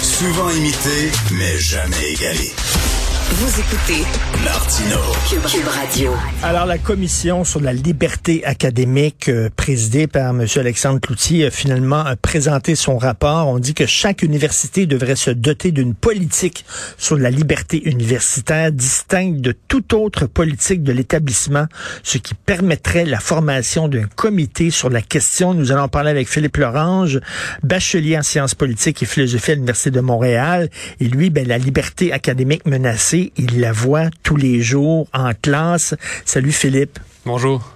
Souvent imité, mais jamais égalé. Vous écoutez Martino. Cube, Radio. Alors, la commission sur la liberté académique euh, présidée par M. Alexandre Cloutier a finalement euh, présenté son rapport. On dit que chaque université devrait se doter d'une politique sur la liberté universitaire distincte de toute autre politique de l'établissement, ce qui permettrait la formation d'un comité sur la question. Nous allons parler avec Philippe Lorange, bachelier en sciences politiques et philosophie à l'Université de Montréal. Et lui, ben, la liberté académique menacée, il la voit tous les jours en classe. Salut Philippe. Bonjour.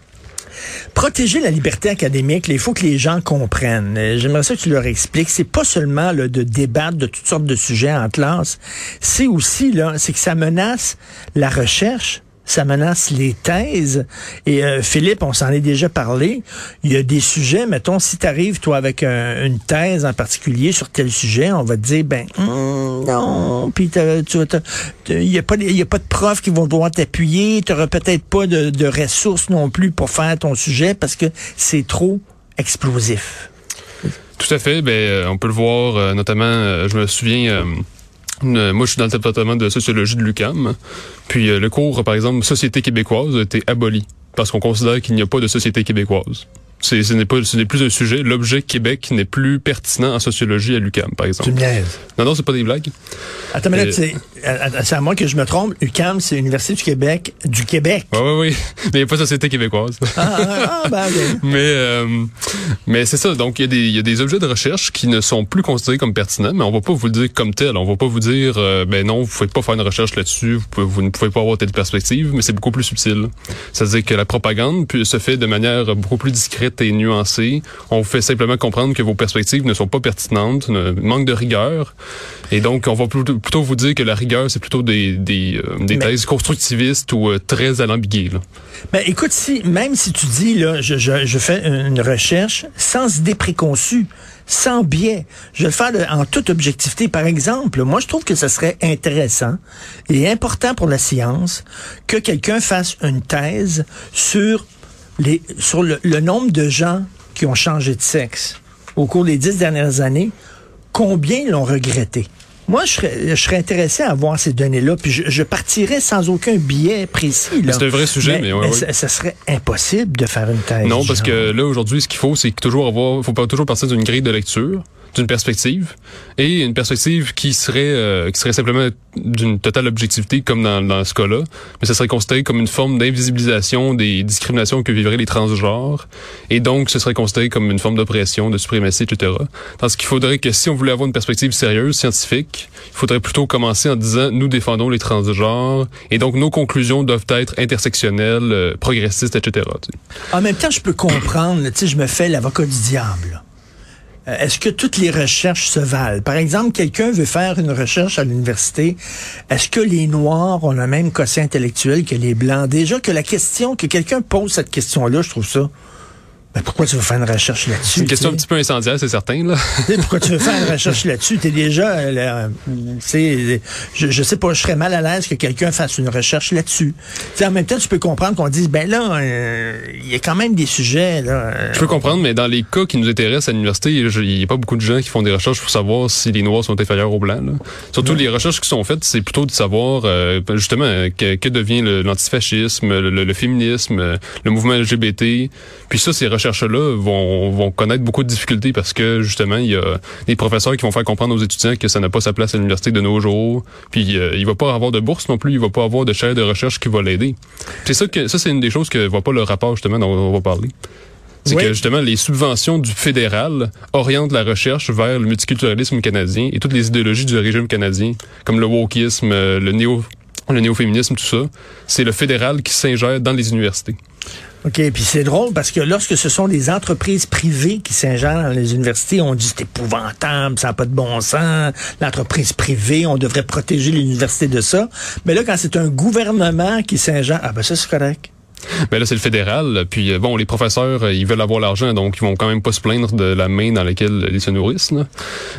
Protéger la liberté académique, il faut que les gens comprennent. Euh, j'aimerais ça que tu leur expliques. C'est pas seulement là, de débattre de toutes sortes de sujets en classe. C'est aussi là, c'est que ça menace la recherche ça menace les thèses. Et euh, Philippe, on s'en est déjà parlé. Il y a des sujets, mettons, si tu arrives, toi, avec une thèse en particulier sur tel sujet, on va te dire, ben, hum, non, puis il n'y a, pas, a pas de profs qui vont devoir t'appuyer, tu n'auras peut-être pas de, ressources non plus pour faire ton sujet parce que c'est trop explosif. Tout à fait. Ben, euh, on peut le voir, euh, notamment, je me souviens moi, je suis dans le département de sociologie de l'UCAM. Puis euh, le cours, par exemple, Société québécoise a été aboli parce qu'on considère qu'il n'y a pas de société québécoise ce n'est pas, ce n'est plus un sujet. L'objet Québec n'est plus pertinent en sociologie à l'UCAM, par exemple. Tu me Non, non, c'est pas des blagues. Attends, mais là, c'est à moi que je me trompe. UCAM, c'est l'Université du Québec, du Québec. Oui, oui, oui. Mais il n'y a pas de société québécoise. Ah, ah, ah ben, Mais, euh, mais c'est ça. Donc, il y, a des, il y a des objets de recherche qui ne sont plus considérés comme pertinents, mais on va pas vous le dire comme tel. On va pas vous dire, euh, ben non, vous pouvez pas faire une recherche là-dessus, vous, pouvez, vous ne pouvez pas avoir telle perspective, mais c'est beaucoup plus subtil. C'est-à-dire que la propagande se fait de manière beaucoup plus discrète et nuancé. On vous fait simplement comprendre que vos perspectives ne sont pas pertinentes, ne, manquent de rigueur. Et donc, on va plutôt, vous dire que la rigueur, c'est plutôt des, des, euh, des thèses constructivistes ou euh, très alambiquées. Là. Ben, écoute, si, même si tu dis, là, je, je, je fais une recherche sans idée préconçue, sans biais. Je vais le faire en toute objectivité. Par exemple, moi, je trouve que ce serait intéressant et important pour la science que quelqu'un fasse une thèse sur les, sur le, nombre de gens qui ont changé de sexe au cours des dix dernières années, combien l'ont regretté? Moi, je serais, je serais intéressé à voir ces données-là, puis je, je, partirais sans aucun biais précis. C'est un vrai sujet, mais, mais, Ça, serait impossible de faire une thèse. Non, parce que là, aujourd'hui, ce qu'il faut, c'est toujours avoir, faut pas toujours partir d'une grille de lecture d'une perspective et une perspective qui serait euh, qui serait simplement d'une totale objectivité comme dans, dans ce cas-là, mais ça serait considéré comme une forme d'invisibilisation des discriminations que vivraient les transgenres et donc ce serait considéré comme une forme d'oppression, de suprématie, etc. Parce qu'il faudrait que si on voulait avoir une perspective sérieuse, scientifique, il faudrait plutôt commencer en disant nous défendons les transgenres et donc nos conclusions doivent être intersectionnelles, euh, progressistes, etc. En même temps, je peux comprendre, tu sais, je me fais l'avocat du diable. Euh, est-ce que toutes les recherches se valent? Par exemple, quelqu'un veut faire une recherche à l'université. Est-ce que les Noirs ont le même quotient intellectuel que les Blancs? Déjà que la question, que quelqu'un pose cette question-là, je trouve ça ben, pourquoi tu veux faire une recherche là-dessus? C'est une question un petit peu incendiaire, c'est certain. Là. pourquoi tu veux faire une recherche là-dessus? T'es déjà... Euh, je, je sais pas, je serais mal à l'aise que quelqu'un fasse une recherche là-dessus. en même temps, tu peux comprendre qu'on dise, ben là, euh, il y a quand même des sujets. Là, euh. je peux comprendre, mais dans les cas qui nous intéressent à l'université, il n'y a pas beaucoup de gens qui font des recherches pour savoir si les Noirs sont inférieurs aux Blancs. Là. Surtout, les recherches qui sont faites, c'est plutôt de savoir, justement, que, que, devient l'antifascisme, le, le, le, féminisme, le mouvement LGBT. Puis ça, c'est recherches-là vont, vont connaître beaucoup de difficultés parce que justement, il y a des professeurs qui vont faire comprendre aux étudiants que ça n'a pas sa place à l'université de nos jours. Puis euh, il va pas avoir de bourse non plus, il va pas avoir de chaire de recherche qui va l'aider. C'est ça que ça c'est une des choses que voit pas le rapport justement dont on va parler. C'est que justement les subventions du fédéral orientent la recherche vers le multiculturalisme canadien et toutes les idéologies du régime canadien, comme le wokisme, euh, le néo le néo-féminisme, tout ça. C'est le fédéral qui s'ingère dans les universités. OK, puis c'est drôle parce que lorsque ce sont des entreprises privées qui s'ingèrent dans les universités, on dit c'est épouvantable, ça n'a pas de bon sens, l'entreprise privée, on devrait protéger l'université de ça. Mais là, quand c'est un gouvernement qui s'ingère, ah ben ça c'est correct. Mais là, c'est le fédéral. Puis bon, les professeurs, ils veulent avoir l'argent, donc ils vont quand même pas se plaindre de la main dans laquelle ils se nourrissent. Là.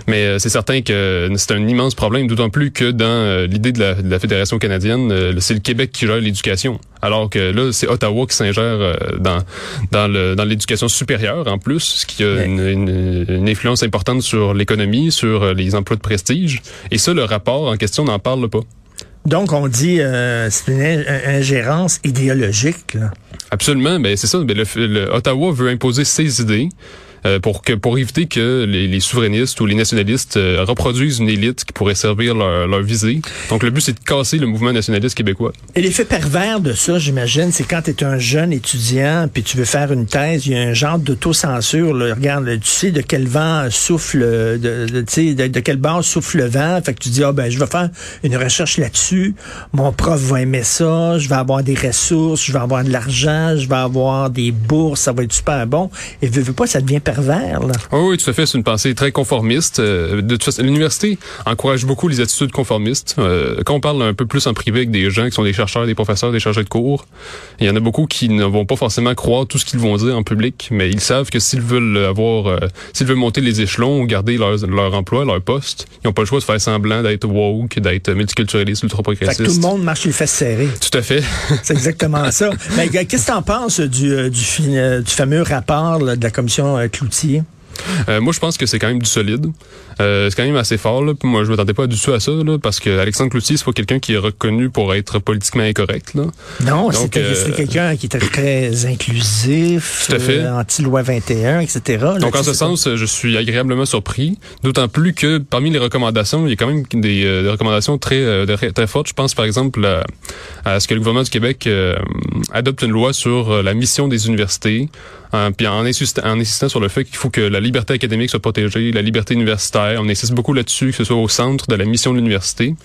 Mais c'est certain que c'est un immense problème, d'autant plus que dans l'idée de la, de la fédération canadienne, c'est le Québec qui gère l'éducation. Alors que là, c'est Ottawa qui s'ingère dans dans le dans l'éducation supérieure en plus, ce qui a une, une, une, influence importante sur l'économie, sur les emplois de prestige. Et ça, le rapport en question n'en parle pas. Donc, on dit euh, c'est une ingérence idéologique. Là. Absolument. Ben c'est ça. Ben, le, le, Ottawa veut imposer ses idées. Euh, pour que pour éviter que les, les souverainistes ou les nationalistes euh, reproduisent une élite qui pourrait servir leur, leur visée. Donc le but c'est de casser le mouvement nationaliste québécois. Et l'effet pervers de ça, j'imagine, c'est quand tu es un jeune étudiant puis tu veux faire une thèse, il y a un genre d'autocensure. Regarde, tu sais de quel vent souffle, de, de, de, de quel bord souffle le vent. Fait que tu dis ah ben je vais faire une recherche là-dessus. Mon prof va aimer ça. Je vais avoir des ressources, je vais avoir de l'argent, je vais avoir des bourses, ça va être super bon. Et veux, veux pas, ça devient pervers. Là. Oh oui, tout à fait. C'est une pensée très conformiste. Euh, de toute façon, l'université encourage beaucoup les attitudes conformistes. Euh, quand on parle un peu plus en privé avec des gens qui sont des chercheurs, des professeurs, des chargés de cours, il y en a beaucoup qui ne vont pas forcément croire tout ce qu'ils vont dire en public, mais ils savent que s'ils veulent avoir, euh, s'ils veulent monter les échelons ou garder leur, leur emploi, leur poste, ils n'ont pas le choix de faire semblant d'être woke, d'être multiculturaliste, ultra progressiste. tout le monde marche les fesses serrées. Tout à fait. C'est exactement ça. Mais qu'est-ce que tu en penses du, du, du, fameux rapport là, de la commission Euh, moi, je pense que c'est quand même du solide. Euh, c'est quand même assez fort. Là. Moi, je m'attendais pas du tout à ça, là, parce que Alexandre Cloutier, c'est pas quelqu'un qui est reconnu pour être politiquement incorrect. Là. Non, c'était euh, quelqu'un qui était très inclusif, tout à fait. Euh, anti-loi 21, etc. Donc, en ce sens, je suis agréablement surpris. D'autant plus que parmi les recommandations, il y a quand même des, euh, des recommandations très, très fortes. Je pense, par exemple, à, à, ce que le gouvernement du Québec adopte une loi sur la mission des universités, puis en insistant, en insistant sur le fait qu'il faut que la liberté académique soit protégée, la liberté universitaire. On insiste beaucoup là-dessus, que ce soit au centre de la mission de l'université.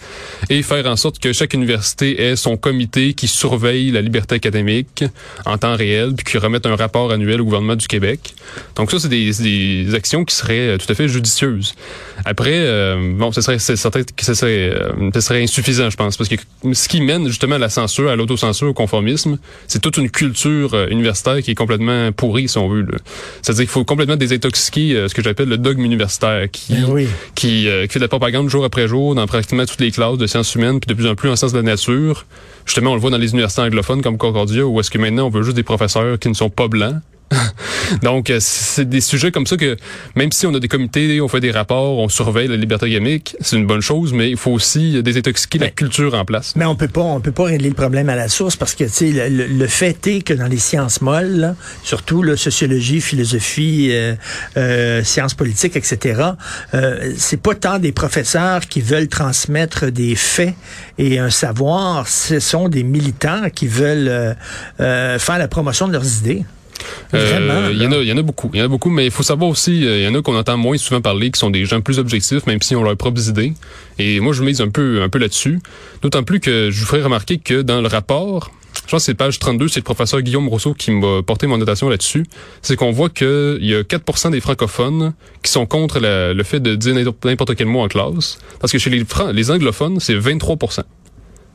Et faire en sorte que chaque université ait son comité qui surveille la liberté académique en temps réel, puis qui remette un rapport annuel au gouvernement du Québec. Donc ça, c'est des, des, actions qui seraient tout à fait judicieuses. Après, euh, bon, ce serait certain ce serait, euh, ce serait insuffisant, je pense, parce que ce qui mène justement à la censure, à l'autocensure, au conformisme, c'est toute une culture euh, universitaire qui est complètement pourrie, si on veut. C'est-à-dire qu'il faut complètement désintoxiquer euh, ce que j'appelle le dogme universitaire, qui, Ben oui. qui, euh, qui fait de la propagande jour après jour dans pratiquement toutes les classes de sciences humaines, puis de plus en plus en sens de la nature. Justement, on le voit dans les universités anglophones comme Concordia, où est-ce que maintenant on veut juste des professeurs qui ne sont pas blancs. Donc, c'est des sujets comme ça que, même si on a des comités, on fait des rapports, on surveille la liberté académique, c'est une bonne chose, mais il faut aussi désintoxiquer la culture en place. Mais on peut pas, on peut pas régler le problème à la source parce que, tu sais, le, le, fait est que dans les sciences molles, là, surtout la sociologie, philosophie, euh, euh, sciences politiques, etc., euh, c'est pas tant des professeurs qui veulent transmettre des faits et un savoir, ce sont des militants qui veulent euh, faire la promotion de leurs idées. Euh, il y en a, il y en a beaucoup, il y en a beaucoup, mais il faut savoir aussi, il y en a qu'on entend moins souvent parler, qui sont des gens plus objectifs, même si on leurs propres idées. Et moi, je mise un peu, un peu là-dessus. D'autant plus que je vous ferai remarquer que dans le rapport, je pense que c'est page 32, c'est le professeur Guillaume Rousseau qui m'a porté mon notation là-dessus. C'est qu'on voit qu'il y a 4 des francophones qui sont contre la, le fait de dire n'importe quel mot en classe. Parce que chez les, les anglophones, c'est 23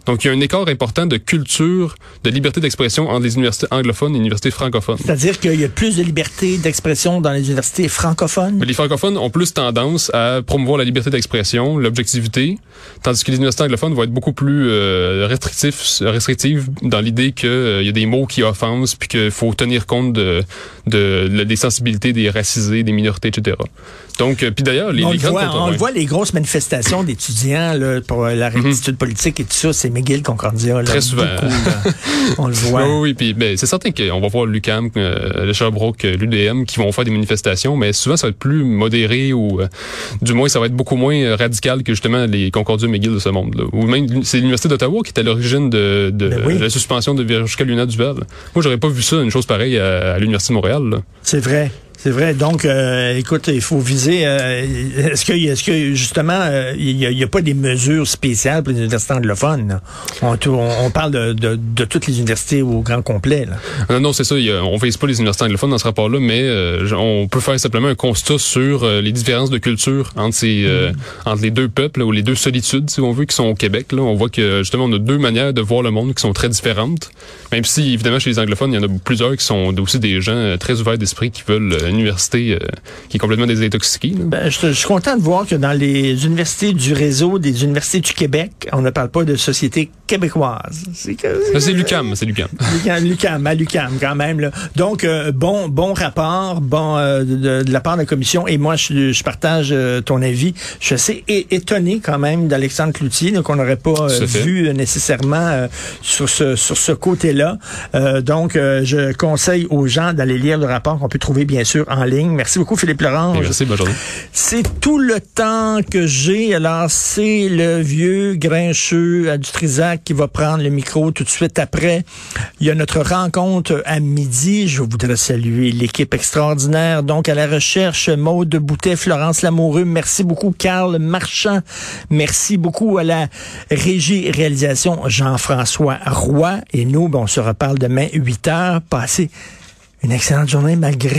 donc, il y a un écart important de culture, de liberté d'expression entre les universités anglophones et les universités francophones. C'est-à-dire qu'il y a plus de liberté d'expression dans les universités francophones? Mais les francophones ont plus tendance à promouvoir la liberté d'expression, l'objectivité, tandis que les universités anglophones vont être beaucoup plus euh, restrictifs, restrictives dans l'idée qu'il euh, y a des mots qui offensent, puis qu'il faut tenir compte de, de, de, des sensibilités des racisés, des minorités, etc. Donc, euh, puis d'ailleurs, les, on, les voit, on le voit, les grosses manifestations d'étudiants là, pour la rectitude mm -hmm. politique et tout ça, c'est McGill Concordia. Là, Très souvent. Beaucoup, on le voit. Oui, oui, puis ben, c'est certain qu'on va voir l'UCAM, euh, le Sherbrooke, l'UDM qui vont faire des manifestations, mais souvent ça va être plus modéré ou euh, du moins ça va être beaucoup moins radical que justement les Concordia McGill de ce monde. Là. Ou même c'est l'Université d'Ottawa qui est à l'origine de, de ben oui. la suspension de Verushka Luna Duval. Moi, j'aurais pas vu ça, une chose pareille à, à l'Université de Montréal. C'est vrai. C'est vrai. Donc, euh, écoute, il faut viser. euh, est-ce que, est-ce que justement, euh, il n'y a, il y a pas des mesures spéciales pour les universités anglophones? On, on, parle de, de, de toutes les universités au grand complet. Là. Non, non, c'est ça. y a- on ne vise pas les universités anglophones dans ce rapport-là, mais euh, on peut faire simplement un constat sur euh, les différences de culture entre, ces, euh, entre les deux peuples ou les deux solitudes, si on veut, qui sont au Québec. Là. On voit que justement, on a deux manières de voir le monde qui sont très différentes. Même si, évidemment, chez les anglophones, il y en a plusieurs qui sont aussi des gens euh, très ouverts d'esprit qui veulent euh, université euh, qui est complètement désintoxiquée. Ben, je, je suis content de voir que dans les universités du réseau des universités du Québec, on ne parle pas de société québécoise. C'est Lucam, c'est Lucam. Lucam, à Lucam quand même. Là. Donc, euh, bon bon rapport, bon euh, de, de la part de la commission. Et moi, je, je partage ton avis. Je suis assez étonné quand même d'Alexandre Cloutier, donc on n'aurait pas vu nécessairement sur ce sur ce côté-là. Donc, je conseille aux gens d'aller lire le rapport qu'on peut trouver bien sûr en ligne. Merci beaucoup, Philippe Laurent. Merci, bonne journée. C'est tout le temps que j'ai. Alors, c'est le vieux grincheux à Dutrisac qui va prendre le micro tout de suite après. Il y a notre rencontre à midi. Je voudrais saluer l'équipe extraordinaire. Donc, à la recherche, Maude Boutet, Florence Lamoureux. Merci beaucoup, Carl Marchand. Merci beaucoup à la régie réalisation, Jean-François Roy. Et nous, ben, on se reparle demain, 8 heures. Passez une excellente journée malgré